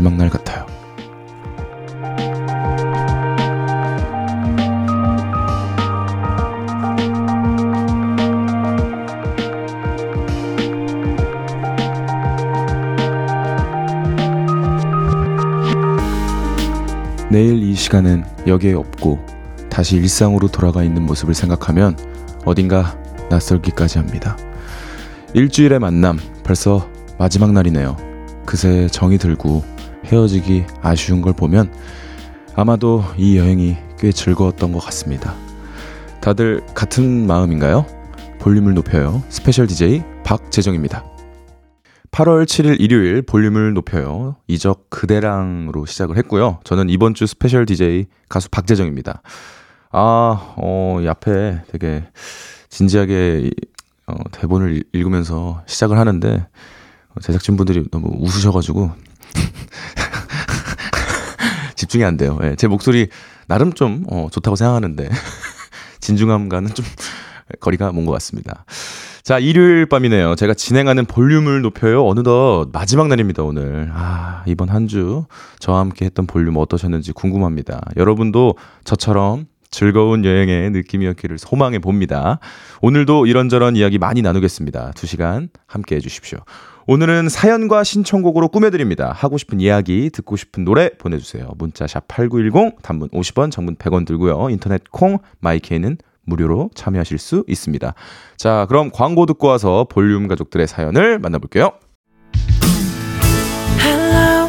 마지막 날 같아요. 내일 이 시간은 여기에 없고 다시 일상으로 돌아가 있는 모습을 생각하면 어딘가 낯설기까지 합니다. 일주일의 만남 벌써 마지막 날이네요. 그새 정이 들고 헤어지기 아쉬운 걸 보면 아마도 이 여행이 꽤 즐거웠던 것 같습니다. 다들 같은 마음인가요? 볼륨을 높여요. 스페셜 DJ 박재정입니다. 8월 7일 일요일 볼륨을 높여요. 이적 그대랑으로 시작을 했고요. 저는 이번 주 스페셜 DJ 가수 박재정입니다. 아, 어, 이 앞에 되게 진지하게 어, 대본을 읽으면서 시작을 하는데 제작진분들이 너무 웃으셔가지고 집중이 안 돼요. 예, 제 목소리 나름 좀 어, 좋다고 생각하는데 진중함과는 좀 거리가 먼 것 같습니다. 자, 일요일 밤이네요. 제가 진행하는 볼륨을 높여요. 어느덧 마지막 날입니다, 오늘. 아, 이번 한 주 저와 함께 했던 볼륨 어떠셨는지 궁금합니다. 여러분도 저처럼 즐거운 여행의 느낌이었기를 소망해 봅니다. 오늘도 이런저런 이야기 많이 나누겠습니다. 두 시간 함께 해주십시오. 오늘은 사연과 신청곡으로 꾸며드립니다. 하고 싶은 이야기, 듣고 싶은 노래 보내주세요. 문자샵 8910, 단문 50원, 장문 100원 들고요. 인터넷 콩, 마이케이는 무료로 참여하실 수 있습니다. 자, 그럼 광고 듣고 와서 볼륨 가족들의 사연을 만나볼게요. Hello,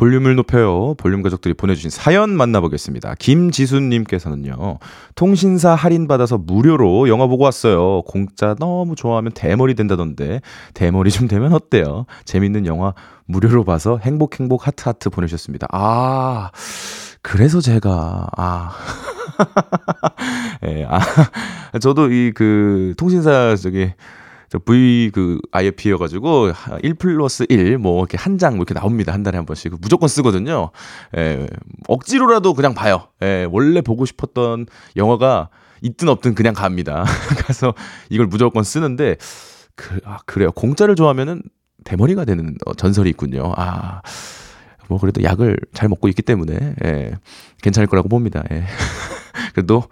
볼륨을 높여요. 볼륨 가족들이 보내주신 사연 만나보겠습니다. 김지수님께서는요, 통신사 할인받아서 무료로 영화 보고 왔어요. 공짜 너무 좋아하면 대머리 된다던데, 대머리 좀 되면 어때요? 재밌는 영화 무료로 봐서 행복, 행복, 하트, 하트 보내셨습니다. 아, 그래서 제가, 아. 예, 아, 저도 이 그 통신사 저기, 저 V 그 IFP여가지고 1 플러스 1 뭐 이렇게 한장뭐 이렇게 나옵니다 한 달에 한 번씩 무조건 쓰거든요. 예, 억지로라도 그냥 봐요. 예, 원래 보고 싶었던 영화가 있든 없든 그냥 갑니다. 그래서 이걸 무조건 쓰는데 그, 아, 그래요. 공짜를 좋아하면은 대머리가 되는 어, 전설이 있군요. 아. 뭐 그래도 약을 잘 먹고 있기 때문에 예, 괜찮을 거라고 봅니다. 예. 그래도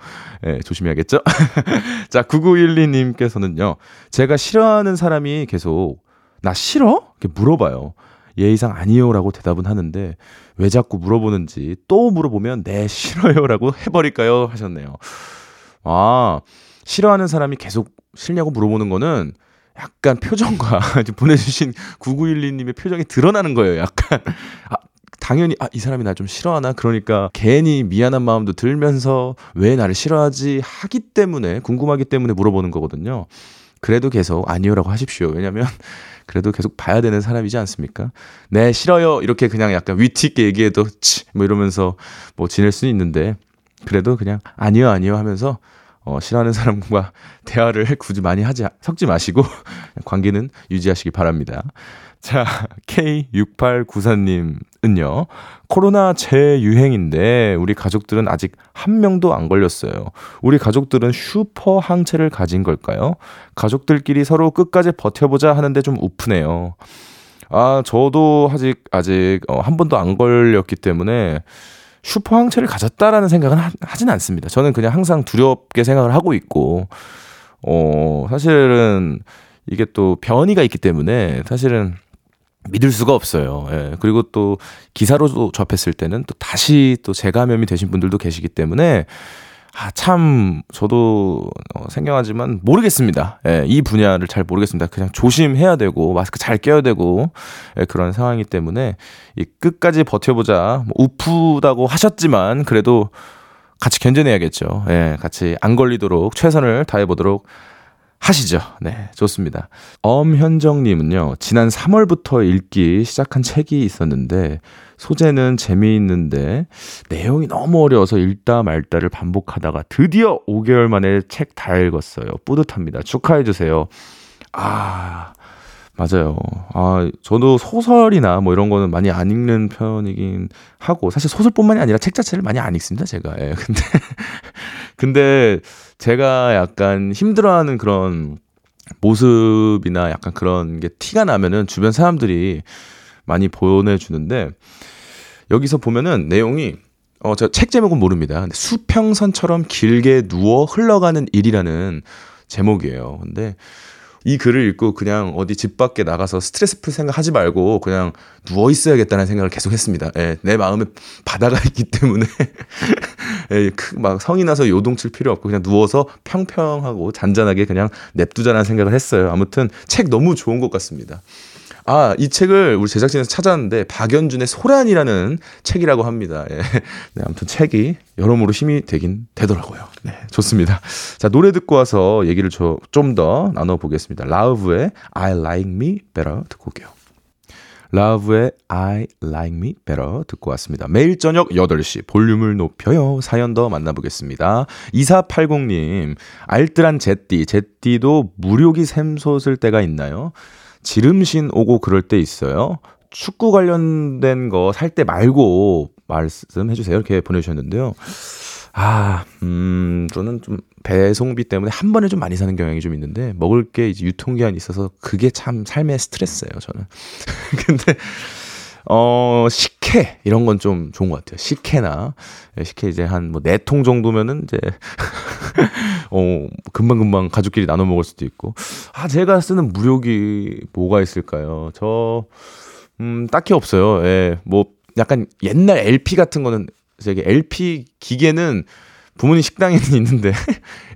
예, 조심해야겠죠? 자, 9912님께서는요. 제가 싫어하는 사람이 계속 나 싫어? 이렇게 물어봐요. 예의상 아니요라고 대답은 하는데 왜 자꾸 물어보는지 또 물어보면 네 싫어요라고 해버릴까요 하셨네요. 아 싫어하는 사람이 계속 싫냐고 물어보는 거는 약간 표정과 보내주신 9912님의 표정이 드러나는 거예요. 약간 아, 당연히 아 이 사람이 날좀 싫어하나 그러니까 괜히 미안한 마음도 들면서 왜 나를 싫어하지 하기 때문에 궁금하기 때문에 물어보는 거거든요. 그래도 계속 아니요라고 하십시오. 왜냐면 그래도 계속 봐야 되는 사람이지 않습니까? 네, 싫어요. 이렇게 그냥 약간 위트 있게 얘기해도 치, 뭐 이러면서 뭐 지낼 수는 있는데 그래도 그냥 아니요, 아니요 하면서 어, 싫어하는 사람과 대화를 굳이 많이 하지, 섞지 마시고 관계는 유지하시기 바랍니다. 자, K6894님은요, 코로나 재유행인데, 우리 가족들은 아직 한 명도 안 걸렸어요. 우리 가족들은 슈퍼 항체를 가진 걸까요? 가족들끼리 서로 끝까지 버텨보자 하는데 좀 우프네요. 아, 저도 아직, 아직, 어, 한 번도 안 걸렸기 때문에, 슈퍼 항체를 가졌다라는 생각은 하, 하진 않습니다. 저는 그냥 항상 두렵게 생각을 하고 있고, 어, 사실은 이게 또 변이가 있기 때문에 사실은 믿을 수가 없어요. 예. 그리고 또 기사로도 접했을 때는 또 다시 또 재감염이 되신 분들도 계시기 때문에 아, 참, 저도 어, 생경하지만 모르겠습니다. 예, 이 분야를 잘 모르겠습니다. 그냥 조심해야 되고, 마스크 잘 껴야 되고, 예, 그런 상황이기 때문에, 이 끝까지 버텨보자. 뭐, 우프다고 하셨지만, 그래도 같이 견뎌내야겠죠. 예, 같이 안 걸리도록 최선을 다해보도록 하시죠. 네, 좋습니다. 엄현정님은요, 지난 3월부터 읽기 시작한 책이 있었는데, 소재는 재미있는데, 내용이 너무 어려워서 읽다 말다를 반복하다가 드디어 5개월 만에 책 다 읽었어요. 뿌듯합니다. 축하해주세요. 아, 맞아요. 아, 저도 소설이나 뭐 이런 거는 많이 안 읽는 편이긴 하고, 사실 소설뿐만이 아니라 책 자체를 많이 안 읽습니다, 제가. 예, 근데, 근데 제가 약간 힘들어하는 그런 모습이나 약간 그런 게 티가 나면은 주변 사람들이 많이 보내주는데, 여기서 보면은 내용이 어, 저책 제목은 모릅니다. 근데 수평선처럼 길게 누워 흘러가는 일이라는 제목이에요. 근데 이 글을 읽고 그냥 어디 집 밖에 나가서 스트레스 풀 생각 하지 말고 그냥 누워 있어야겠다는 생각을 계속 했습니다. 예, 내 마음에 바다가 있기 때문에 예, 막 성이 나서 요동칠 필요 없고 그냥 누워서 평평하고 잔잔하게 그냥 냅두자라는 생각을 했어요. 아무튼 책 너무 좋은 것 같습니다. 아, 이 책을 우리 제작진에서 찾았는데 박연준의 소란이라는 책이라고 합니다. 예. 네, 아무튼 책이 여러모로 힘이 되긴 되더라고요. 네, 좋습니다. 자, 노래 듣고 와서 얘기를 좀 더 나눠보겠습니다. 라우브의 I Like Me Better 듣고 올게요. 라브의 I Like Me Better 듣고 왔습니다. 매일 저녁 8시 볼륨을 높여요. 사연 더 만나보겠습니다. 2480님, 알뜰한 제띠, 제띠도 무료기 샘솟을 때가 있나요? 지름신 오고 그럴 때 있어요. 축구 관련된 거 살 때 말고 말씀해 주세요. 이렇게 보내주셨는데요. 아, 음, 저는 좀 배송비 때문에 한 번에 좀 많이 사는 경향이 좀 있는데, 먹을 게 이제 유통기한이 있어서 그게 참 삶의 스트레스예요, 저는. 근데, 어, 식혜, 이런 건 좀 좋은 것 같아요. 식혜나, 예, 식혜 이제 한 뭐 네 통 정도면은 이제, 어, 금방 금방 가족끼리 나눠 먹을 수도 있고. 아, 제가 쓰는 무료기 뭐가 있을까요? 저, 음, 딱히 없어요. 예, 뭐, 약간 옛날 LP 같은 거는, 저기 LP 기계는 부모님 식당에는 있는데,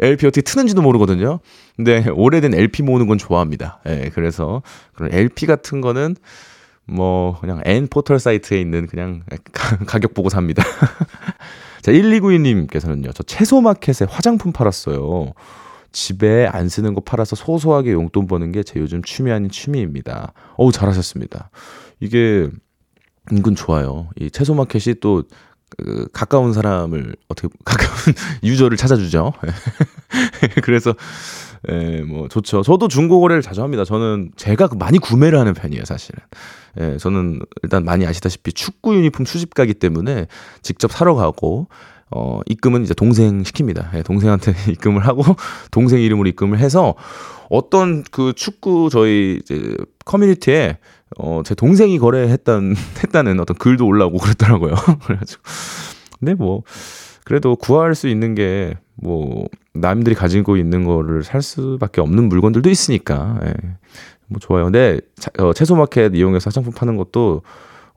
LP 어떻게 트는지도 모르거든요. 근데 오래된 LP 모으는 건 좋아합니다. 예, 그래서 그런 LP 같은 거는 뭐 그냥 N 포털 사이트에 있는 그냥 가 격 보고 삽니다. 자, 1292님께서는요. 저 채소 마켓에 화장품 팔았어요. 집에 안 쓰는 거 팔아서 소소하게 용돈 버는 게 제 요즘 취미 아닌 취미입니다. 어우, 잘하셨습니다. 이게 은근 좋아요. 이 채소 마켓이 또 그, 가까운 사람을 어떻게 가까운 유저를 찾아주죠. 그래서 예, 뭐 좋죠. 저도 중고 거래를 자주 합니다. 저는 제가 많이 구매를 하는 편이에요, 사실은. 예, 저는 일단 많이 아시다시피 축구 유니폼 수집가기 때문에 직접 사러 가고 어, 입금은 이제 동생 시킵니다. 예, 동생한테 입금을 하고 동생 이름으로 입금을 해서 어떤 그 축구 저희 이제 커뮤니티에 어, 제 동생이 거래했던 했다는 어떤 글도 올라오고 그랬더라고요. 그래가지고 근데 뭐 그래도 구할 수 있는 게 뭐 남들이 가지고 있는 거를 살 수밖에 없는 물건들도 있으니까 예. 뭐 좋아요. 근데 어, 채소 마켓 이용해서 화장품 파는 것도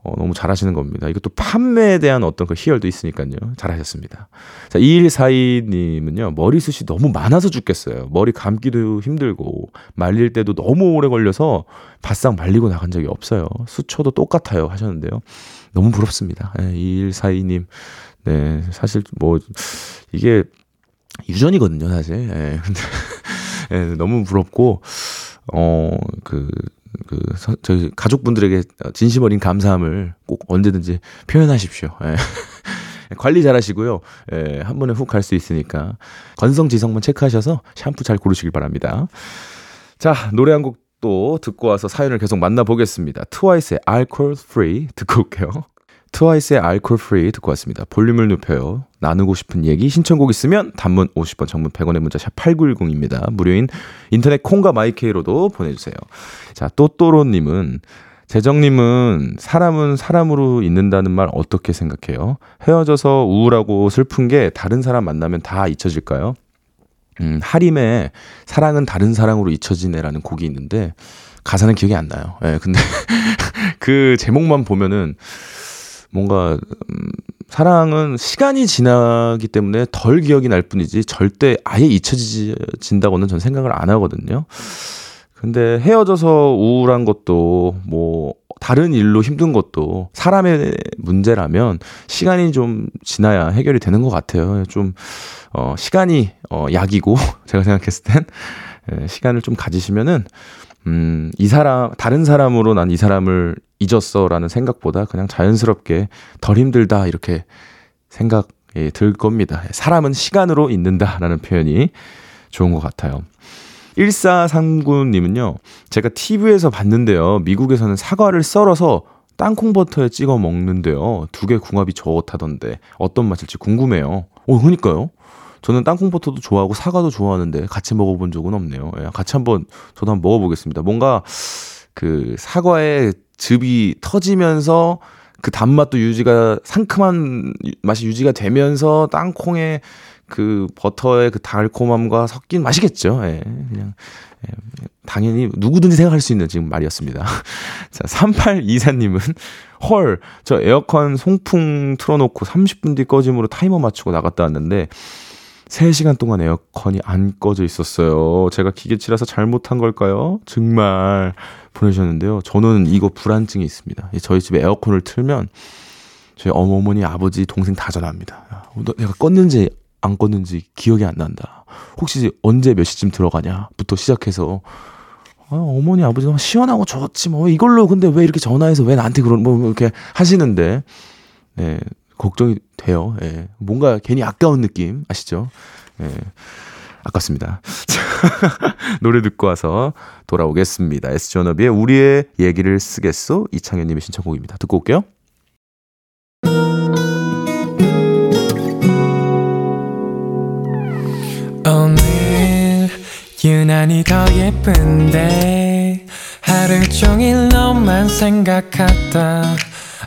어, 너무 잘하시는 겁니다. 이것도 판매에 대한 어떤 그 희열도 있으니까요. 잘하셨습니다. 자, 2142님은요, 머리숱이 너무 많아서 죽겠어요. 머리 감기도 힘들고, 말릴 때도 너무 오래 걸려서 바싹 말리고 나간 적이 없어요. 수초도 똑같아요. 하셨는데요. 너무 부럽습니다. 네, 2142님. 네, 사실 뭐, 이게 유전이거든요, 사실. 네, 근데, 네, 너무 부럽고, 어, 그, 그, 저희 가족분들에게 진심 어린 감사함을 꼭 언제든지 표현하십시오. 예. 관리 잘 하시고요. 예, 한 번에 훅 갈 수 있으니까. 건성 지성만 체크하셔서 샴푸 잘 고르시길 바랍니다. 자, 노래 한 곡 또 듣고 와서 사연을 계속 만나보겠습니다. 트와이스의 Alcohol Free 듣고 올게요. 트와이스의 Alcohol Free 듣고 왔습니다. 볼륨을 높여요. 나누고 싶은 얘기 신청곡 있으면 단문 50원, 장문 100원의 문자 샵 8910입니다. 무료인 인터넷 콩과 마이케이로도 보내주세요. 자, 또또로님은 재정님은 사람은 사람으로 있는다는 말 어떻게 생각해요? 헤어져서 우울하고 슬픈 게 다른 사람 만나면 다 잊혀질까요? 음, 하림의 사랑은 다른 사랑으로 잊혀지네라는 곡이 있는데 가사는 기억이 안 나요. 예, 네, 근데 그 제목만 보면은 뭔가 음, 사랑은 시간이 지나기 때문에 덜 기억이 날 뿐이지 절대 아예 잊혀진다고는 전 생각을 안 하거든요. 근데 헤어져서 우울한 것도 뭐 다른 일로 힘든 것도 사람의 문제라면 시간이 좀 지나야 해결이 되는 것 같아요. 좀, 어, 시간이, 어, 약이고, 제가 생각했을 땐, 예, 시간을 좀 가지시면은, 음, 이 사람, 다른 사람으로 난 이 사람을 잊었어 라는 생각보다 그냥 자연스럽게 덜 힘들다 이렇게 생각이 들 겁니다. 사람은 시간으로 잊는다 라는 표현이 좋은 것 같아요. 1439님은요, 제가 TV에서 봤는데요, 미국에서는 사과를 썰어서 땅콩버터에 찍어 먹는데요, 두 개 궁합이 좋다던데, 어떤 맛일지 궁금해요. 어, 그니까요. 저는 땅콩버터도 좋아하고 사과도 좋아하는데 같이 먹어본 적은 없네요. 예, 같이 한번 저도 한번 먹어보겠습니다. 뭔가 그 사과의 즙이 터지면서 그 단맛도 유지가 상큼한 맛이 유지가 되면서 땅콩의 그 버터의 그 달콤함과 섞인 맛이겠죠. 예, 그냥 예, 당연히 누구든지 생각할 수 있는 지금 말이었습니다. 자, 3824님은 헐, 저 에어컨 송풍 틀어놓고 30분 뒤 꺼짐으로 타이머 맞추고 나갔다 왔는데 3시간 동안 에어컨이 안 꺼져 있었어요. 제가 기계치라서 잘못한 걸까요? 정말 보내주셨는데요. 저는 이거 불안증이 있습니다. 저희 집에 에어컨을 틀면 저희 어머니, 아버지, 동생 다 전화합니다. 내가 껐는지 안 껐는지 기억이 안 난다. 혹시 언제 몇 시쯤 들어가냐?부터 시작해서 아, 어머니 아버지가 시원하고 좋지 뭐 이걸로 근데 왜 이렇게 전화해서 왜 나한테 그런 뭐 이렇게 하시는데 네 걱정이 돼요. 예. 뭔가 괜히 아까운 느낌 아시죠? 예. 아깝습니다. 노래 듣고 와서 돌아오겠습니다. S존업의 우리의 얘기를 쓰겠소 이창현님의 신청곡입니다. 듣고 올게요. 오늘 유난히 더 예쁜데 하루 종일 너만 생각하다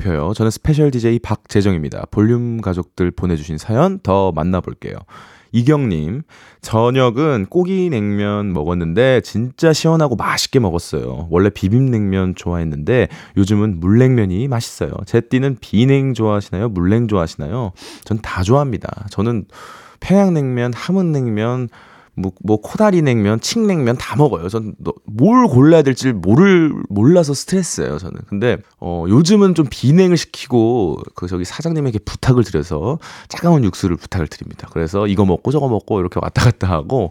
높여요. 저는 스페셜 DJ 박재정입니다. 볼륨 가족들 보내주신 사연 더 만나볼게요. 이경님, 저녁은 꼬기냉면 먹었는데 진짜 시원하고 맛있게 먹었어요. 원래 비빔냉면 좋아했는데 요즘은 물냉면이 맛있어요. 제띠는 비냉 좋아하시나요? 물냉 좋아하시나요? 전 다 좋아합니다. 저는 평양냉면, 함흥냉면, 뭐, 뭐 코다리 냉면, 칡냉면 다 먹어요. 전 뭘 골라야 될지 모를 몰라서 스트레스예요, 저는. 근데 어 요즘은 좀 비냉을 시키고 그 저기 사장님에게 부탁을 드려서 차가운 육수를 부탁을 드립니다. 그래서 이거 먹고 저거 먹고 이렇게 왔다 갔다 하고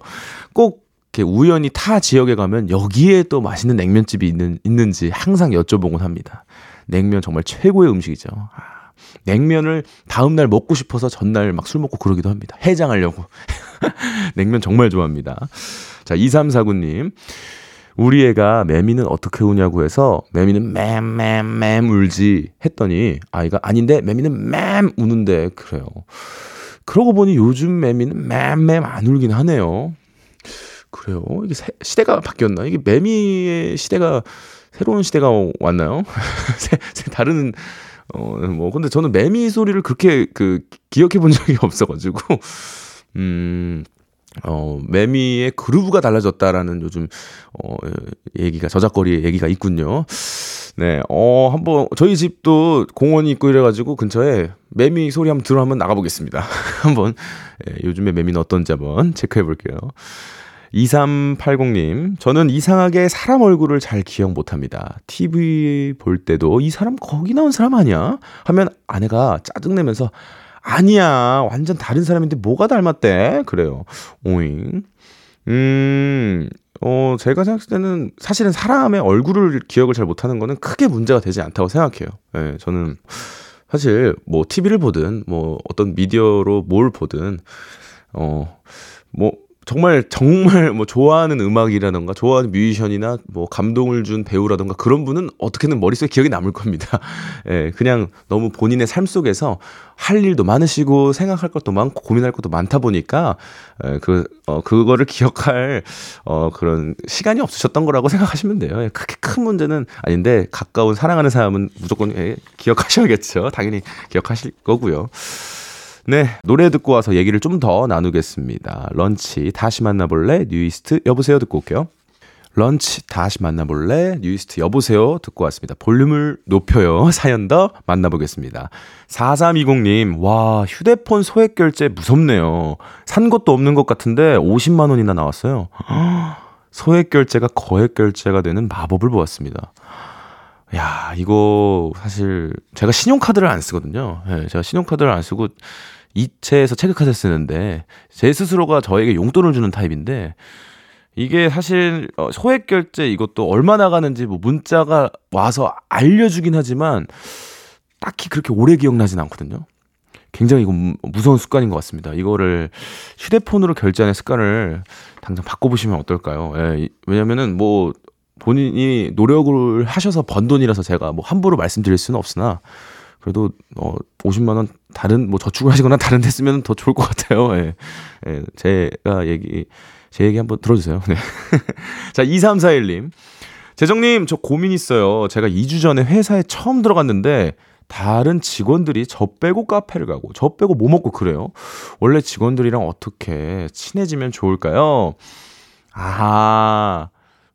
꼭 이렇게 우연히 타 지역에 가면 여기에 또 맛있는 냉면집이 있는 있는지 항상 여쭤보곤 합니다. 냉면 정말 최고의 음식이죠. 아. 냉면을 다음날 먹고 싶어서 전날 막 술 먹고 그러기도 합니다. 해장하려고. 냉면 정말 좋아합니다. 자, 2349님. 우리 애가 매미는 어떻게 우냐고 해서 매미는 맴맴맴 울지 했더니 아이가 아닌데 매미는 맴 우는데 그래요. 그러고 보니 요즘 매미는 맴맴 안 울긴 하네요. 그래요. 이게 세, 시대가 바뀌었나? 이게 매미의 시대가 새로운 시대가 왔나요? 다른 어, 뭐, 근데 저는 매미 소리를 그렇게 그 기억해 본 적이 없어 가지고, 음, 어, 매미의 그루브가 달라졌다라는 요즘, 어, 얘기가, 저작거리 얘기가 있군요. 네, 어, 한번, 저희 집도 공원이 있고 이래가지고 근처에 매미 소리 한번 들어 한번 나가보겠습니다. 한번, 예, 요즘에 매미는 어떤지 한번 체크해 볼게요. 2380님, 저는 이상하게 사람 얼굴을 잘 기억 못 합니다. TV 볼 때도 이 사람 거기 나온 사람 아니야? 하면 아내가 짜증내면서 아니야. 완전 다른 사람인데 뭐가 닮았대? 그래요. 오잉. 음, 어, 제가 생각했을 때는 사실은 사람의 얼굴을 기억을 잘 못하는 거는 크게 문제가 되지 않다고 생각해요. 예, 네, 저는 사실 뭐 TV를 보든 뭐 어떤 미디어로 뭘 보든 어, 뭐 정말 정말 뭐 좋아하는 음악이라던가 좋아하는 뮤지션이나 뭐 감동을 준 배우라던가 그런 분은 어떻게든 머릿속에 기억이 남을 겁니다. 예, 그냥 너무 본인의 삶 속에서 할 일도 많으시고 생각할 것도 많고 고민할 것도 많다 보니까 예, 그 어, 그거를 기억할 어, 그런 시간이 없으셨던 거라고 생각하시면 돼요. 예, 크게 큰 문제는 아닌데 가까운 사랑하는 사람은 무조건 예, 기억하셔야겠죠. 당연히 기억하실 거고요. 네, 노래 듣고 와서 얘기를 좀 더 나누겠습니다. 런치 다시 만나볼래? 뉴이스트 여보세요 듣고 올게요. 런치 다시 만나볼래? 뉴이스트 여보세요 듣고 왔습니다. 볼륨을 높여요. 사연 더 만나보겠습니다. 4320님, 와, 휴대폰 소액 결제 무섭네요. 산 것도 없는 것 같은데 50만 원이나 나왔어요. 소액 결제가 거액 결제가 되는 마법을 보았습니다. 야, 이거 사실 제가 신용카드를 안 쓰거든요. 네, 제가 신용카드를 안 쓰고 이체에서 체크카드 쓰는데 제 스스로가 저에게 용돈을 주는 타입인데 이게 사실 어, 소액 결제 이것도 얼마 나가는지 뭐 문자가 와서 알려주긴 하지만 딱히 그렇게 오래 기억나진 않거든요. 굉장히 이거 무서운 습관인 것 같습니다. 이거를 휴대폰으로 결제하는 습관을 당장 바꿔보시면 어떨까요? 예, 왜냐면은 뭐 본인이 노력을 하셔서 번 돈이라서 제가 뭐 함부로 말씀드릴 수는 없으나 그래도 어 50만 원 다른 뭐 저축을 하시거나 다른 데 쓰면 더 좋을 것 같아요. 예. 예. 제가 얘기 제 얘기 한번 들어주세요. 네. 자, 2341님. 재정님, 저 고민 있어요. 제가 2주 전에 회사에 처음 들어갔는데 다른 직원들이 저 빼고 카페를 가고 저 빼고 뭐 먹고 그래요. 원래 직원들이랑 어떻게 친해지면 좋을까요? 아,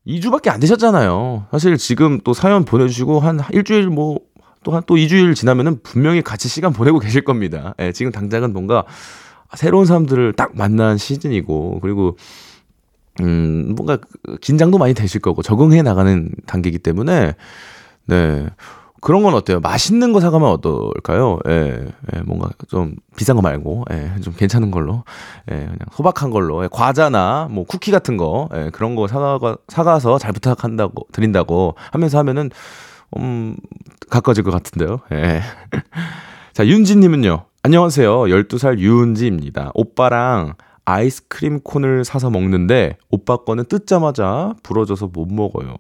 2주밖에 안 되셨잖아요. 사실 지금 또 사연 보내주시고 한 일주일 뭐 또한또 2주일 지나면은 분명히 같이 시간 보내고 계실 겁니다. 예, 지금 당장은 뭔가 새로운 사람들을 딱 만난 시즌이고 그리고 음, 뭔가 긴장도 많이 되실 거고 적응해 나가는 단계이기 때문에 네. 그런 건 어때요? 맛있는 거 사가면 어떨까요? 예, 예, 뭔가 좀 비싼 거 말고, 예, 좀 괜찮은 걸로, 예, 그냥 소박한 걸로, 예, 과자나 뭐 쿠키 같은 거, 예, 그런 거 사가, 사가서 잘 부탁한다고, 드린다고 하면서 하면은, 음, 가까워질 것 같은데요. 예. 자, 윤지님은요. 안녕하세요. 12살 유은지입니다. 오빠랑 아이스크림 콘을 사서 먹는데 오빠 거는 뜯자마자 부러져서 못 먹어요.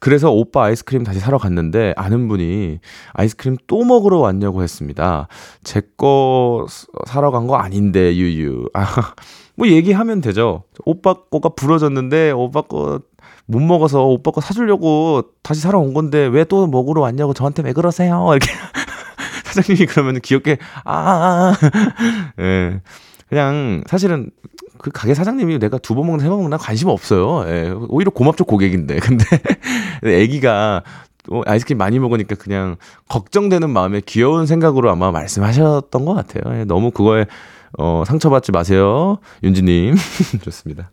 그래서 오빠 아이스크림 다시 사러 갔는데 아는 분이 아이스크림 또 먹으러 왔냐고 했습니다. 제 거 사러 간 거 아닌데 유유. 아, 뭐 얘기하면 되죠. 오빠 거가 부러졌는데 오빠 거 못 먹어서 오빠 거 사주려고 다시 사러 온 건데 왜 또 먹으러 왔냐고 저한테 왜 그러세요? 이렇게 사장님이 그러면 귀엽게 아, 아, 아. 예. 그냥 사실은 그 가게 사장님이 내가 두 번 먹는 세번 먹는 관심 없어요. 예. 오히려 고맙죠 고객인데. 근데 애기가 또 아이스크림 많이 먹으니까 그냥 걱정되는 마음에 귀여운 생각으로 아마 말씀하셨던 것 같아요. 예. 너무 그거에 어, 상처받지 마세요. 윤지님. 좋습니다.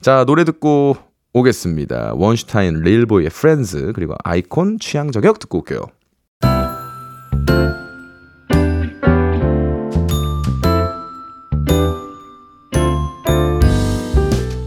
자, 노래 듣고 오겠습니다. 원슈타인, 릴보이의 프렌즈, 그리고 아이콘 취향 저격 듣고 올게요.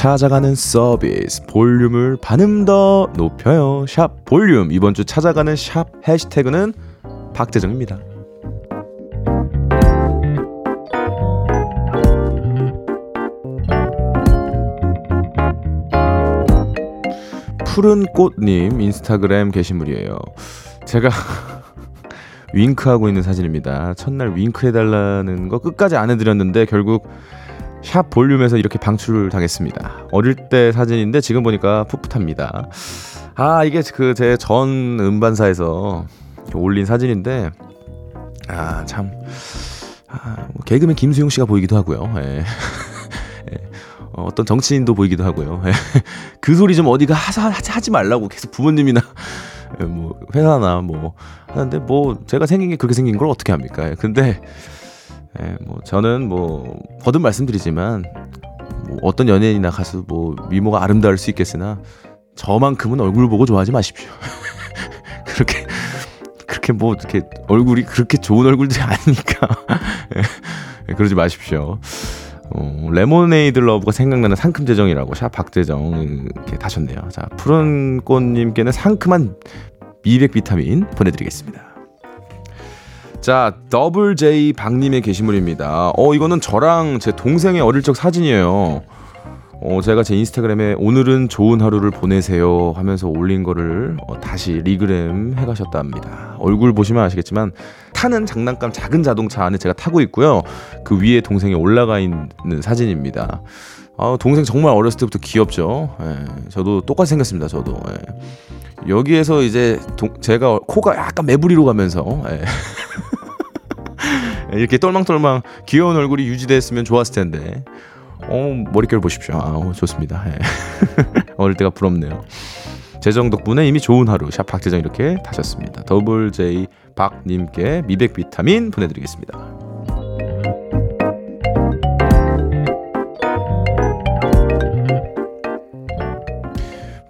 찾아가는 서비스 볼륨을 반음 더 높여요. 샵 볼륨. 이번 주 찾아가는 샵 해시태그는 박재정입니다. 푸른 꽃님 인스타그램 게시물이에요. 제가 윙크하고 있는 사진입니다. 첫날 윙크해달라는 거 끝까지 안 해드렸는데 결국 샵 볼륨에서 이렇게 방출을 당했습니다. 어릴 때 사진인데 지금 보니까 풋풋합니다. 아 이게 그 제 전 음반사에서 올린 사진인데 아 참 아, 뭐 개그맨 김수용 씨가 보이기도 하고요. 예. 예. 어, 어떤 정치인도 보이기도 하고요. 예. 그 소리 좀 어디가 하자 하지 말라고 계속 부모님이나 예, 뭐 회사나 뭐 하는데 뭐 제가 생긴 게 그렇게 생긴 걸 어떻게 합니까? 예. 근데 예, 뭐 저는 뭐 거듭 말씀드리지만 뭐 어떤 연예인이나 가수 뭐 미모가 아름다울 수 있겠으나 저만큼은 얼굴 보고 좋아하지 마십시오. 그렇게 그렇게 뭐 이렇게 얼굴이 그렇게 좋은 얼굴들이 아니니까 예, 그러지 마십시오. 어, Lemonade Love가 생각나는 상큼 재정이라고 샵 박재정 이렇게 다셨네요. 자 푸른 꽃님께는 상큼한 미백 비타민 보내드리겠습니다. 자, 더블 J 박님의 게시물입니다. 어, 이거는 저랑 제 동생의 어릴 적 사진이에요. 어, 제가 제 인스타그램에 오늘은 좋은 하루를 보내세요 하면서 올린 거를 어, 다시 regram 해가셨다 합니다. 얼굴 보시면 아시겠지만 타는 장난감 작은 자동차 안에 제가 타고 있고요. 그 위에 동생이 올라가 있는 사진입니다. 아, 동생 정말 어렸을 때부터 귀엽죠. 예, 저도 똑같이 생겼습니다. 저도. 예. 여기에서 이제 동, 제가 코가 약간 매부리로 가면서 예. 이렇게 똘망똘망 귀여운 얼굴이 유지됐으면 좋았을 텐데. 어, 머릿결 보십시오. 아, 좋습니다. 예. 어릴 때가 부럽네요. 재정 덕분에 이미 좋은 하루 샵 박재정 이렇게 다셨습니다. 더블 제이 박님께 미백 비타민 보내드리겠습니다.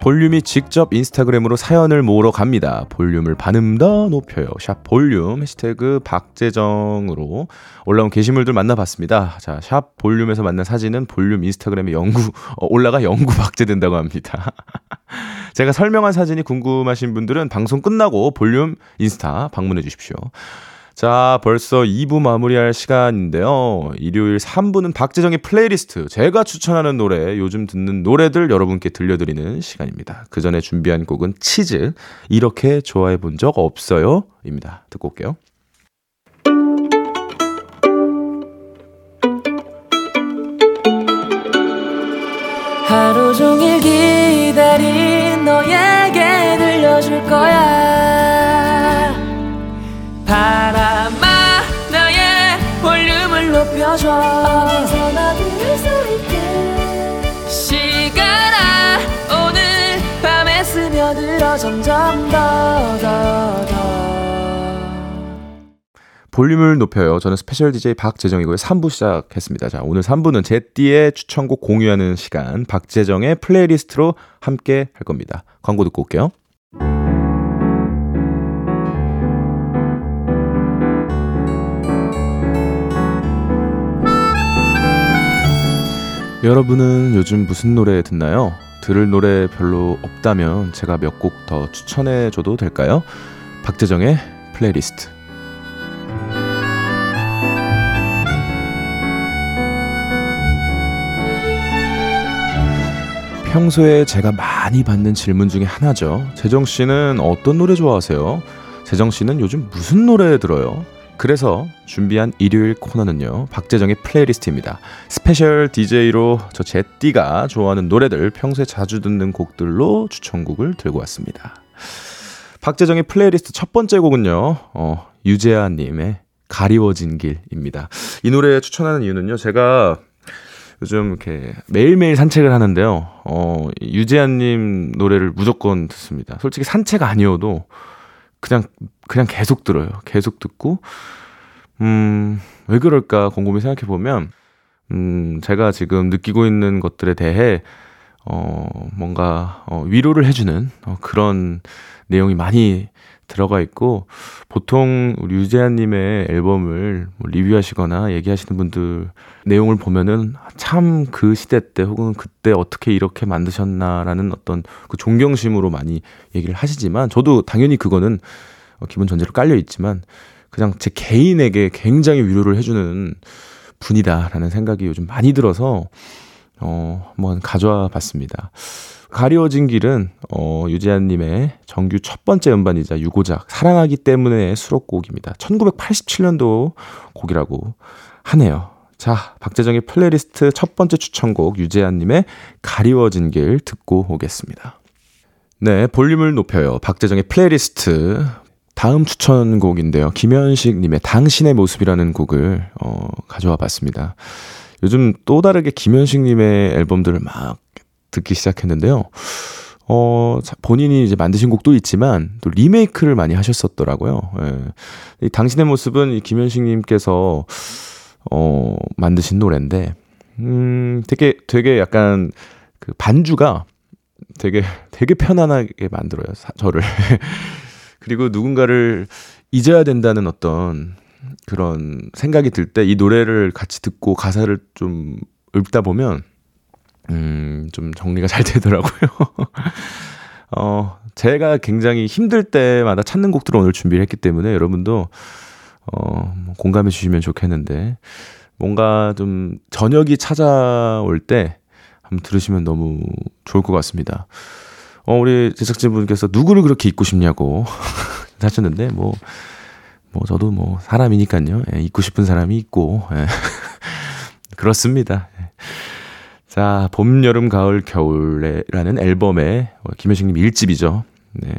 볼륨이 직접 인스타그램으로 사연을 모으러 갑니다. 볼륨을 반음 더 높여요. 샵 볼륨 해시태그 박재정으로 올라온 게시물들 만나봤습니다. 자, 샵 볼륨에서 만난 사진은 볼륨 인스타그램에 영구 어, 올라가 영구 박제된다고 합니다. 제가 설명한 사진이 궁금하신 분들은 방송 끝나고 볼륨 인스타 방문해 주십시오. 자, 벌써 2부 마무리할 시간인데요. 일요일 3부는 박재정의 플레이리스트, 제가 추천하는 노래, 요즘 듣는 노래들 여러분께 들려드리는 시간입니다. 그 전에 준비한 곡은 치즈, 이렇게 좋아해 본 적 없어요. 입니다. 듣고 올게요. 하루 종일 기다린 너에게 들려줄 거야 높여줘 어디서나 들을 수 있게 시간아 오늘 밤에 스며들어 점점 더더 더 볼륨을 높여요. 저는 스페셜 DJ 박재정이고요. 3부 시작했습니다. 자, 오늘 3부는 제띠의 추천곡 공유하는 시간, 박재정의 플레이리스트로 함께 할 겁니다. 광고 듣고 올게요. 여러분은 요즘 무슨 노래 듣나요? 들을 노래 별로 없다면 제가 몇 곡 더 추천해 줘도 될까요? 박재정의 플레이리스트. 평소에 제가 많이 받는 질문 중에 하나죠. 재정 씨는 어떤 노래 좋아하세요? 재정 씨는 요즘 무슨 노래 들어요? 그래서 준비한 일요일 코너는요. 박재정의 플레이리스트입니다. 스페셜 DJ로 저 제띠가 좋아하는 노래들 평소에 자주 듣는 곡들로 추천곡을 들고 왔습니다. 박재정의 플레이리스트 첫 번째 곡은요. 어, 유재하 님의 가리워진 길입니다. 이 노래 추천하는 이유는요. 제가 요즘 이렇게 매일매일 산책을 하는데요. 어, 유재한 님 노래를 무조건 듣습니다. 솔직히 산책 아니어도 그냥, 그냥 계속 들어요. 계속 듣고, 음, 왜 그럴까 곰곰이 생각해 보면, 음, 제가 지금 느끼고 있는 것들에 대해, 어, 뭔가, 어, 위로를 해주는 어, 그런 내용이 많이 들어가 있고 보통 우리 유재한님의 앨범을 뭐 리뷰하시거나 얘기하시는 분들 내용을 보면은 참 그 시대 때 혹은 그때 어떻게 이렇게 만드셨나라는 어떤 그 존경심으로 많이 얘기를 하시지만 저도 당연히 그거는 어, 기본 전제로 깔려 있지만 그냥 제 개인에게 굉장히 위로를 해주는 분이다라는 생각이 요즘 많이 들어서 어 한번 가져와 봤습니다. 가리워진 길은 어, 유재한님의 정규 첫 번째 음반이자 유고작 사랑하기 때문에 수록곡입니다. 1987년도 곡이라고 하네요. 자, 박재정의 플레이리스트 첫 번째 추천곡 유재하님의 가리워진 길 듣고 오겠습니다. 네, 볼륨을 높여요. 박재정의 플레이리스트 다음 추천곡인데요. 김현식님의 당신의 모습이라는 곡을 어, 가져와 봤습니다. 요즘 또 다르게 김현식님의 앨범들을 막 듣기 시작했는데요. 어, 본인이 이제 만드신 곡도 있지만 또 리메이크를 많이 하셨었더라고요. 예. 이 당신의 모습은 이 김현식 님께서 어, 만드신 노래인데, 음, 되게, 되게 약간 그 반주가 되게, 되게 편안하게 만들어요. 사, 저를. 그리고 누군가를 잊어야 된다는 어떤 그런 생각이 들 때 이 노래를 같이 듣고 가사를 좀 읽다 보면 음, 좀 정리가 잘 되더라고요. 어, 제가 굉장히 힘들 때마다 찾는 곡들을 오늘 준비를 했기 때문에 여러분도 어, 뭐 공감해 주시면 좋겠는데 뭔가 좀 저녁이 찾아올 때 한번 들으시면 너무 좋을 것 같습니다. 어, 우리 제작진분께서 누구를 그렇게 잊고 싶냐고 하셨는데 뭐, 뭐 저도 뭐 사람이니까요. 예, 잊고 싶은 사람이 있고 예. 그렇습니다. 예. 자, 봄, 여름, 가을, 겨울에라는 앨범의 김현식님 1집이죠. 네.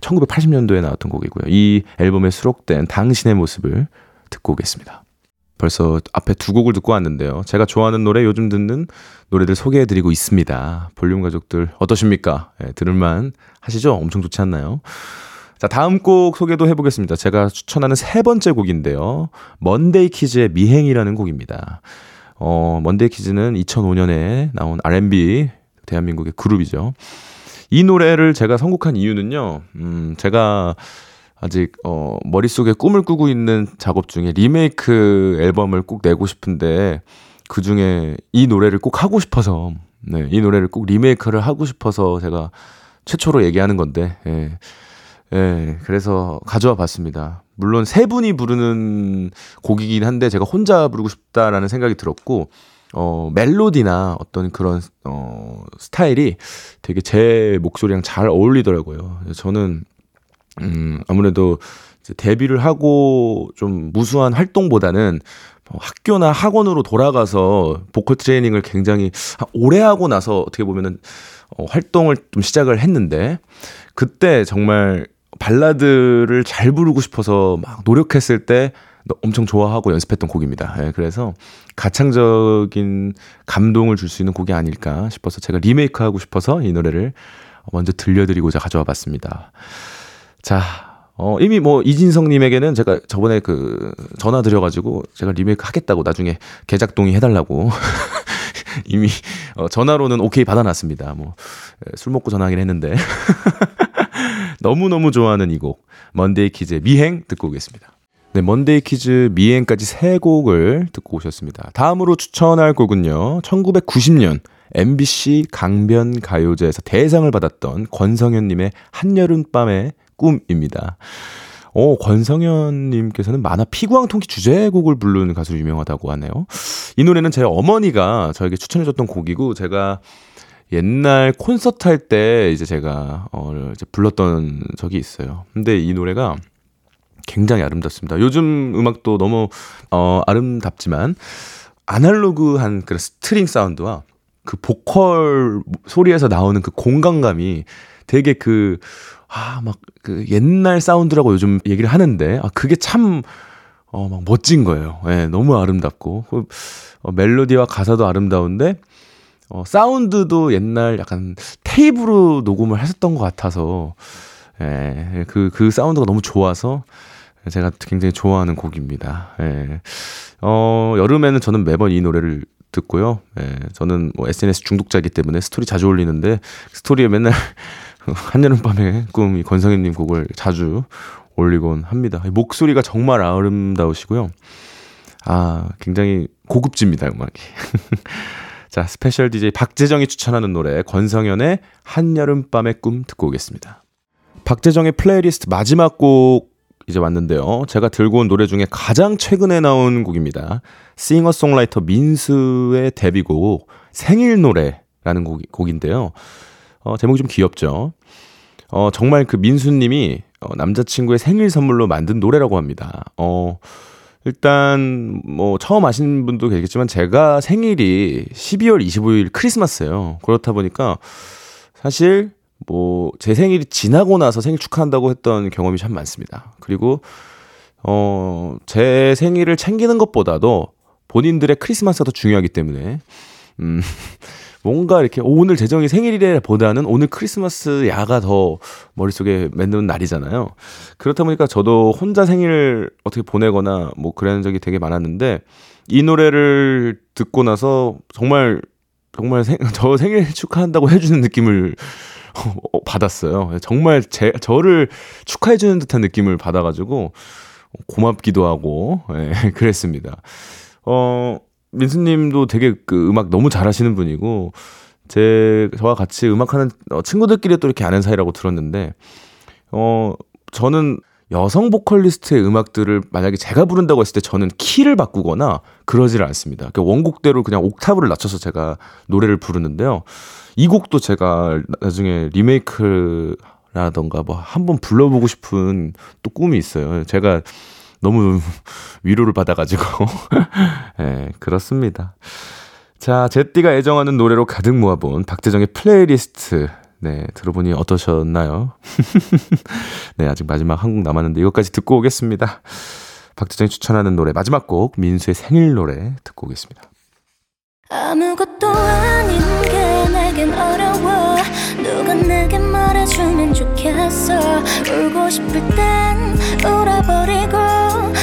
1980년도에 나왔던 곡이고요. 이 앨범에 수록된 당신의 모습을 듣고 오겠습니다. 벌써 앞에 두 곡을 듣고 왔는데요. 제가 좋아하는 노래, 요즘 듣는 노래들 소개해드리고 있습니다. 볼륨 가족들 어떠십니까? 네, 들을만 하시죠? 엄청 좋지 않나요? 자, 다음 곡 소개도 해보겠습니다. 제가 추천하는 세 번째 곡인데요. 먼데이 키즈의 미행이라는 곡입니다. 어, 먼데이 키즈는 2005년에 나온 R&B 대한민국의 그룹이죠. 이 노래를 제가 선곡한 이유는요. 음, 제가 아직 어, 머릿속에 꿈을 꾸고 있는 작업 중에 리메이크 앨범을 꼭 내고 싶은데 그 중에 이 노래를 꼭 하고 싶어서 네, 이 노래를 꼭 리메이크를 하고 싶어서 제가 최초로 얘기하는 건데 예. 예, 그래서 가져와 봤습니다. 물론 세 분이 부르는 곡이긴 한데 제가 혼자 부르고 싶다라는 생각이 들었고 어 멜로디나 어떤 그런 어 스타일이 되게 제 목소리랑 잘 어울리더라고요. 저는 음 아무래도 데뷔를 하고 좀 무수한 활동보다는 뭐 학교나 학원으로 돌아가서 보컬 트레이닝을 굉장히 오래 하고 나서 어떻게 보면은 어, 활동을 좀 시작을 했는데 그때 정말 발라드를 잘 부르고 싶어서 막 노력했을 때 엄청 좋아하고 연습했던 곡입니다. 예, 그래서 가창적인 감동을 줄 수 있는 곡이 아닐까 싶어서 제가 리메이크 하고 싶어서 이 노래를 먼저 들려드리고자 가져와 봤습니다. 자, 어, 이미 뭐 이진성님에게는 제가 저번에 그 전화 드려가지고 제가 리메이크 하겠다고 나중에 개작 동의 해달라고 이미 어, 전화로는 오케이 받아놨습니다. 뭐술 예, 먹고 전화하긴 했는데 너무너무 좋아하는 이 곡, 먼데이 키즈의 미행 듣고 오겠습니다. 네, 먼데이 키즈 미행까지 세 곡을 듣고 오셨습니다. 다음으로 추천할 곡은요, 1990년 MBC 강변 가요제에서 대상을 받았던 권성연 님의 한여름밤의 꿈입니다. 오, 권성연님께서는 만화 피구왕통키 주제곡을 부르는 가수로 유명하다고 하네요. 이 노래는 제 어머니가 저에게 추천해줬던 곡이고, 제가 옛날 콘서트 할 때 이제 제가 어 이제 불렀던 적이 있어요. 근데 이 노래가 굉장히 아름답습니다. 요즘 음악도 너무 어 아름답지만 아날로그한 그 스트링 사운드와 그 보컬 소리에서 나오는 그 공간감이 되게 그, 아, 막, 그 옛날 사운드라고 요즘 얘기를 하는데, 아, 그게 참, 어, 막 멋진 거예요. 예, 네, 너무 아름답고, 그, 어, 멜로디와 가사도 아름다운데, 어, 사운드도 옛날 약간 테이프로 녹음을 했었던 것 같아서, 예, 그, 그 사운드가 너무 좋아서 제가 굉장히 좋아하는 곡입니다. 예. 어, 여름에는 저는 매번 이 노래를 듣고요. 예, 저는 뭐 SNS 중독자이기 때문에 스토리 자주 올리는데 스토리에 맨날 한여름밤의 꿈이 권성연님 곡을 자주 올리곤 합니다. 목소리가 정말 아름다우시고요. 아, 굉장히 고급집니다, 음악이. 자, 스페셜 DJ 박재정이 추천하는 노래 권성연의 한여름밤의 꿈 듣고 오겠습니다. 박재정의 플레이리스트 마지막 곡 이제 왔는데요. 제가 들고 온 노래 중에 가장 최근에 나온 곡입니다. 싱어송라이터 민수의 데뷔곡 생일 노래라는 곡, 곡인데요. 어, 제목이 좀 귀엽죠. 어, 정말 그 민수님이 어, 남자친구의 생일 선물로 만든 노래라고 합니다. 어, 일단 뭐 처음 아시는 분도 계시겠지만 제가 생일이 12월 25일 크리스마스예요. 그렇다 보니까 사실 뭐 제 생일이 지나고 나서 생일 축하한다고 했던 경험이 참 많습니다. 그리고 어 제 생일을 챙기는 것보다도 본인들의 크리스마스가 더 중요하기 때문에 음 뭔가 이렇게 오늘 재정이 생일이래 보다는 오늘 크리스마스 야가 더 머릿속에 맺는 날이잖아요. 그렇다 보니까 저도 혼자 생일 어떻게 보내거나 뭐 그런 적이 되게 많았는데 이 노래를 듣고 나서 정말 정말 생, 저 생일 축하한다고 해주는 느낌을 어, 받았어요. 정말 제, 저를 축하해주는 듯한 느낌을 받아가지고 고맙기도 하고, 예, 그랬습니다. 어, 민수님도 되게 그 음악 너무 잘하시는 분이고 제 저와 같이 음악하는 어, 친구들끼리 또 이렇게 아는 사이라고 들었는데 어 저는 여성 보컬리스트의 음악들을 만약에 제가 부른다고 했을 때 저는 키를 바꾸거나 그러지를 않습니다. 그러니까 원곡대로 그냥 옥타브를 낮춰서 제가 노래를 부르는데요. 이 곡도 제가 나중에 리메이크라던가 뭐 한번 불러보고 싶은 또 꿈이 있어요. 제가 너무 위로를 받아가지고. 예, 네, 그렇습니다. 자, 제띠가 애정하는 노래로 가득 모아본 박재정의 플레이리스트. 네, 들어보니 어떠셨나요? 네, 아직 마지막 한 곡 남았는데 이것까지 듣고 오겠습니다. 박재정이 추천하는 노래 마지막 곡 민수의 생일 노래 듣고 오겠습니다. 아무것도 아닌 게 내겐 어려워 누가 내게 말해주면 좋겠어 울고 싶을 땐 울어버리고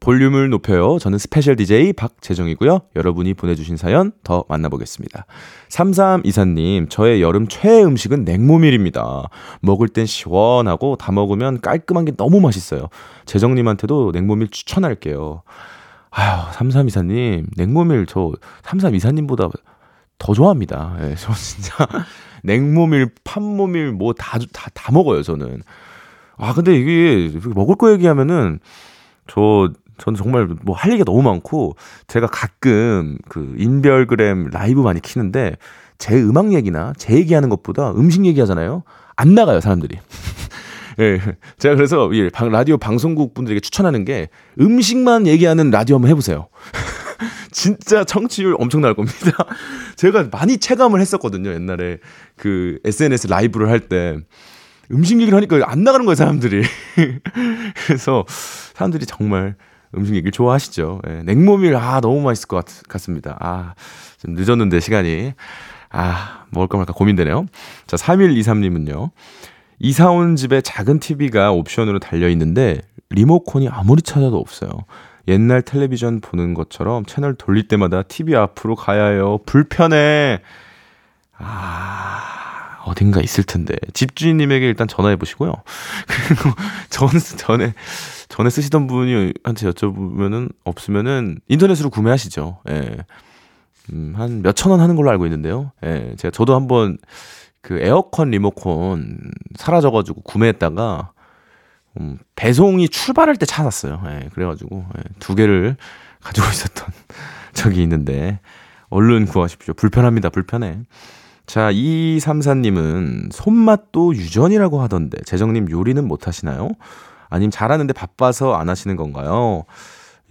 볼륨을 높여요. 저는 스페셜 DJ 박재정이고요. 여러분이 보내주신 사연 더 만나보겠습니다. 3324님, 저의 여름 최애 음식은 냉모밀입니다. 먹을 땐 시원하고 다 먹으면 깔끔한 게 너무 맛있어요. 재정님한테도 냉모밀 추천할게요. 아휴, 3324님, 냉모밀 저 3324님보다 더 좋아합니다. 예, 저 진짜 냉모밀, 판모밀 뭐 다, 다, 다 먹어요, 저는. 아, 근데 이게 먹을 거 얘기하면은 저 저는 정말 뭐 할 얘기가 너무 많고 제가 가끔 그 인별그램 라이브 많이 키는데 제 음악 얘기나 제 얘기하는 것보다 음식 얘기하잖아요. 안 나가요, 사람들이. 예. 제가 그래서 이 라디오 방송국 분들에게 추천하는 게 음식만 얘기하는 라디오 한번 해보세요. 진짜 청취율 엄청 날 겁니다. 제가 많이 체감을 했었거든요, 옛날에 그 SNS 라이브를 할 때. 음식 얘기를 하니까 안 나가는 거예요, 사람들이. 그래서 사람들이 정말 음식 얘기를 좋아하시죠. 예, 냉모밀, 아, 너무 맛있을 것 같, 같습니다. 아, 좀 늦었는데, 시간이. 아, 먹을까 말까 고민되네요. 자, 3123님은요. 이사 온 집에 작은 TV가 옵션으로 달려 있는데, 리모컨이 아무리 찾아도 없어요. 옛날 텔레비전 보는 것처럼 채널 돌릴 때마다 TV 앞으로 가야 해요. 불편해. 아, 어딘가 있을 텐데 집주인님에게 일단 전화해 보시고요. 그리고 전 전에 전에 쓰시던 분이 한테 여쭤보면은 없으면은 인터넷으로 구매하시죠. 예. 음, 한 몇천 원 하는 걸로 알고 있는데요. 예. 제가 저도 한번 그 에어컨 리모컨 사라져 가지고 구매했다가 음, 배송이 출발할 때 찾았어요. 예. 그래 가지고 예. 두 개를 가지고 있었던 적이 있는데 얼른 구하십시오. 불편합니다. 불편해. 자, 234님은 손맛도 유전이라고 하던데, 재정님 요리는 못 하시나요? 아님 잘하는데 바빠서 안 하시는 건가요?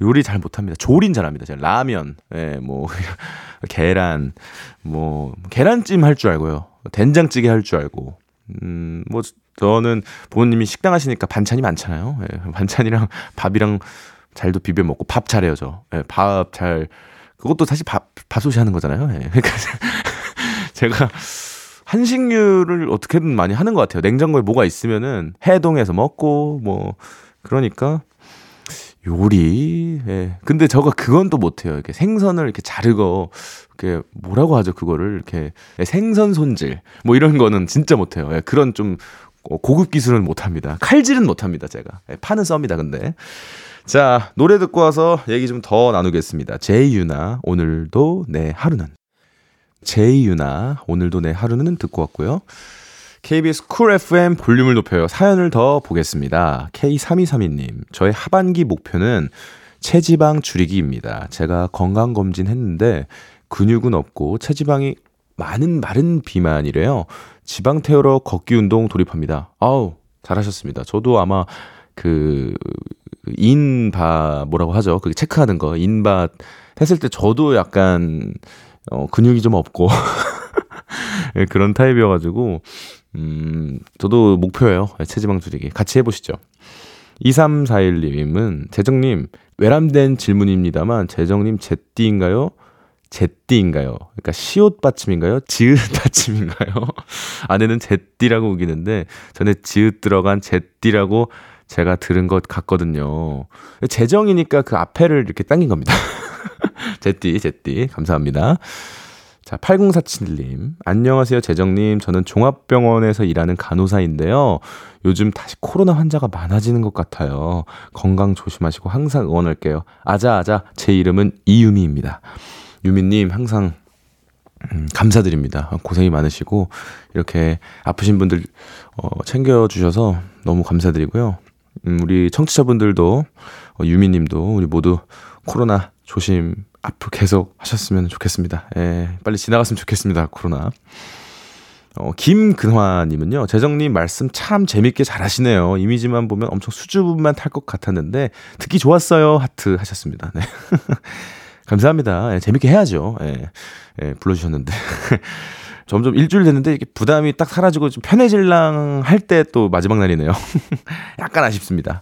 요리 잘 못합니다. 조린 잘합니다. 제가 라면, 예, 뭐, 계란, 뭐, 계란찜 할 줄 알고요. 된장찌개 할 줄 알고, 음, 뭐, 저는 부모님이 식당 하시니까 반찬이 많잖아요. 예, 반찬이랑 밥이랑 잘도 비벼 먹고 밥 잘해요, 저. 예, 밥 잘, 그것도 사실 밥, 밥솥이 하는 거잖아요. 예, 그러니까 제가 한식류를 어떻게든 많이 하는 것 같아요. 냉장고에 뭐가 있으면은 해동해서 먹고, 뭐, 그러니까 요리. 예. 근데 저거 그건 또 못해요. 이렇게 생선을 이렇게 자르고, 이렇게 뭐라고 하죠? 그거를 이렇게 생선 손질. 뭐 이런 거는 진짜 못해요. 예. 그런 좀 고급 기술은 못합니다. 칼질은 못합니다. 제가. 예. 파는 썹니다. 근데. 자, 노래 듣고 와서 얘기 좀 더 나누겠습니다. 제이유나, 오늘도 내 하루는. 제이유나, 오늘도 내 하루는 듣고 왔고요. KBS 쿨 FM 볼륨을 높여요. 사연을 더 보겠습니다. K3232님, 저의 하반기 목표는 체지방 줄이기입니다. 제가 건강검진 했는데 근육은 없고 체지방이 많은 마른 비만이래요. 지방 태우러 걷기 운동 돌입합니다. 아우, 잘하셨습니다. 저도 아마 그 인바 뭐라고 하죠? 그 체크하는 거 인바 했을 때 저도 약간 어 근육이 좀 없고 네, 그런 타입이어가지고 음 저도 목표예요 체지방 줄이기 같이 해보시죠. 2341님은 재정님 외람된 질문입니다만 재정님 제띠인가요? 제띠인가요? 그러니까 시옷 받침인가요? 지읒 받침인가요? 아내는 제띠라고 우기는데 전에 지읒 들어간 제띠라고 제가 들은 것 같거든요. 재정이니까 그 앞에를 이렇게 당긴 겁니다. 제띠, 제띠. 감사합니다. 자, 8047님. 안녕하세요, 재정님. 저는 종합병원에서 일하는 간호사인데요. 요즘 다시 코로나 환자가 많아지는 것 같아요. 건강 조심하시고 항상 응원할게요. 아자아자. 제 이름은 이유미입니다. 유미님, 항상 음, 감사드립니다. 고생이 많으시고, 이렇게 아프신 분들, 어, 챙겨주셔서 너무 감사드리고요. 음, 우리 청취자분들도, 어, 유미님도, 우리 모두 코로나 조심 앞으로 계속 하셨으면 좋겠습니다. 예, 빨리 지나갔으면 좋겠습니다. 코로나. 어, 김근화님은요, 재정님 말씀 참 재밌게 잘 하시네요. 이미지만 보면 엄청 수줍음만 탈 것 같았는데, 듣기 좋았어요. 하트 하셨습니다. 네. 감사합니다. 예, 재밌게 해야죠. 예, 예, 불러주셨는데. 점점 일주일 됐는데 이게 부담이 딱 사라지고 좀 편해질랑 할 때 또 마지막 날이네요. 약간 아쉽습니다.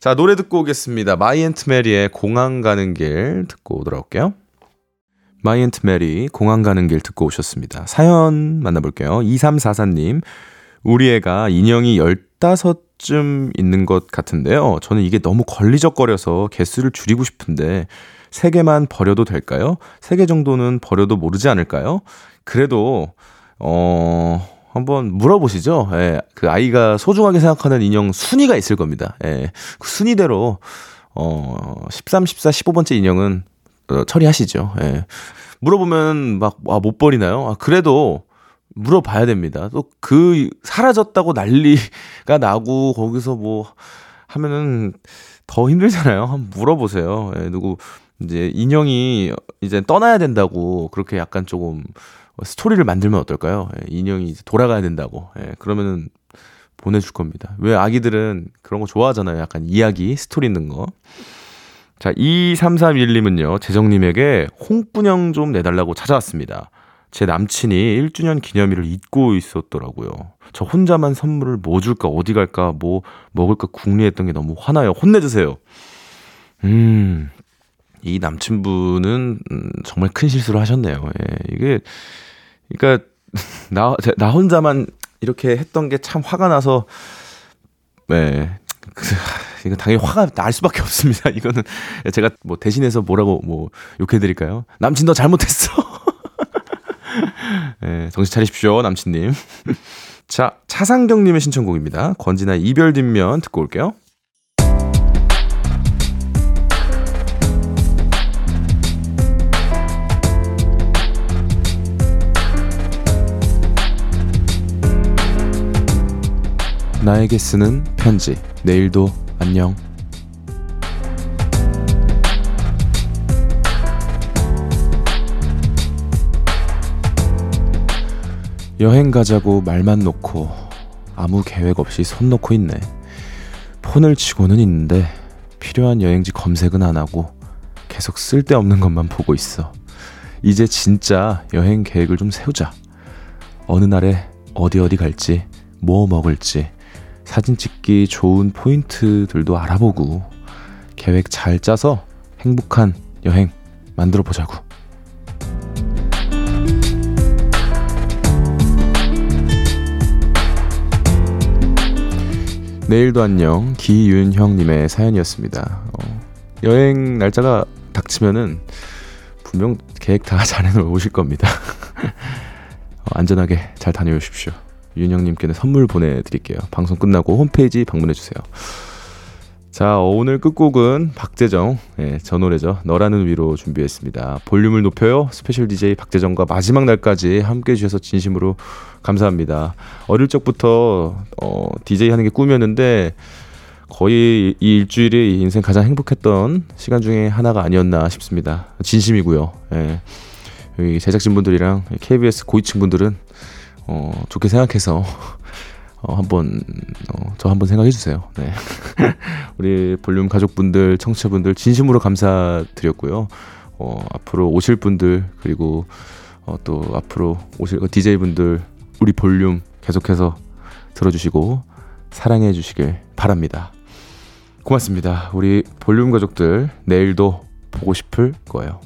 자, 노래 듣고 오겠습니다. 마이앤트 메리의 공항 가는 길 듣고 돌아올게요. 마이앤트 메리 공항 가는 길 듣고 오셨습니다. 사연 만나볼게요. 2344님, 우리 애가 인형이 15쯤 있는 것 같은데요. 저는 이게 너무 걸리적거려서 개수를 줄이고 싶은데, 3개만 버려도 될까요? 3개 정도는 버려도 모르지 않을까요? 그래도 어 한번 물어보시죠. 예, 그 아이가 소중하게 생각하는 인형 순위가 있을 겁니다. 예, 그 순위대로 어 13, 14, 15번째 인형은 어, 처리하시죠. 예. 물어보면 막 아, 못 버리나요? 아, 그래도 물어봐야 됩니다. 또 그 사라졌다고 난리가 나고 거기서 뭐 하면은 더 힘들잖아요. 한번 물어보세요. 예, 누구 이제 인형이 이제 떠나야 된다고 그렇게 약간 조금 스토리를 만들면 어떨까요? 예, 인형이 돌아가야 된다고. 예, 그러면은 보내줄 겁니다. 왜 아기들은 그런 거 좋아하잖아요. 약간 이야기, 스토리 있는 거. 자, 2331님은요, 재정님에게 홍분형 좀 내달라고 찾아왔습니다. 제 남친이 1주년 기념일을 잊고 있었더라고요. 저 혼자만 선물을 뭐 줄까, 어디 갈까, 뭐 먹을까 궁리했던 게 너무 화나요. 혼내주세요. 음, 이 남친분은 음, 정말 큰 실수를 하셨네요. 예, 이게 그러니까 나, 나 혼자만 이렇게 했던 게 참 화가 나서 네. 이거 당연히 화가 날 수밖에 없습니다. 이거는 제가 뭐 대신해서 뭐라고 뭐 욕해 드릴까요? 남친 너 잘못했어. 네, 정신 차리십시오, 남친님. 자, 차상경 님의 신청곡입니다. 권진아 이별 뒷면 듣고 올게요. 나에게 쓰는 편지. 내일도 안녕. 여행 가자고 말만 놓고 아무 계획 없이 손 놓고 있네. 폰을 치고는 있는데 필요한 여행지 검색은 안 하고 계속 쓸데없는 것만 보고 있어. 이제 진짜 여행 계획을 좀 세우자. 어느 날에 어디 어디 갈지, 뭐 먹을지, 사진 찍기 좋은 포인트들도 알아보고 계획 잘 짜서 행복한 여행 만들어 보자고. 내일도 안녕 기윤형님의 사연이었습니다. 어, 여행 날짜가 닥치면은 분명 계획 다 잘 해놓으실 겁니다. 어, 안전하게 잘 다녀오십시오. 윤형님께는 선물 보내드릴게요. 방송 끝나고 홈페이지 방문해주세요. 자, 오늘 끝곡은 박재정, 예, 저 노래죠. 너라는 위로 준비했습니다. 볼륨을 높여요. 스페셜 DJ 박재정과 마지막 날까지 함께 해주셔서 진심으로 감사합니다. 어릴 적부터, 어, DJ 하는 게 꿈이었는데, 거의 이 일주일이 인생 가장 행복했던 시간 중에 하나가 아니었나 싶습니다. 진심이고요. 예. 여기 제작진분들이랑 KBS 고위층 분들은 어, 좋게 생각해서 어, 한번 어, 저 한번 생각해 주세요. 네. 우리 볼륨 가족분들, 청취자분들 진심으로 감사드렸고요. 어, 앞으로 오실 분들 그리고 어, 또 앞으로 오실 DJ 분들 우리 볼륨 계속해서 들어주시고 사랑해 주시길 바랍니다. 고맙습니다. 우리 볼륨 가족들 내일도 보고 싶을 거예요.